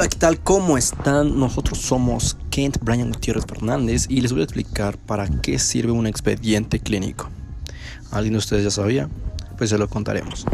Hola, ¿qué tal? ¿Cómo están? Nosotros somos Kent Brian Gutiérrez Fernández y les voy a explicar para qué sirve un expediente clínico. ¿Alguien de ustedes ya sabía? Pues se lo contaremos.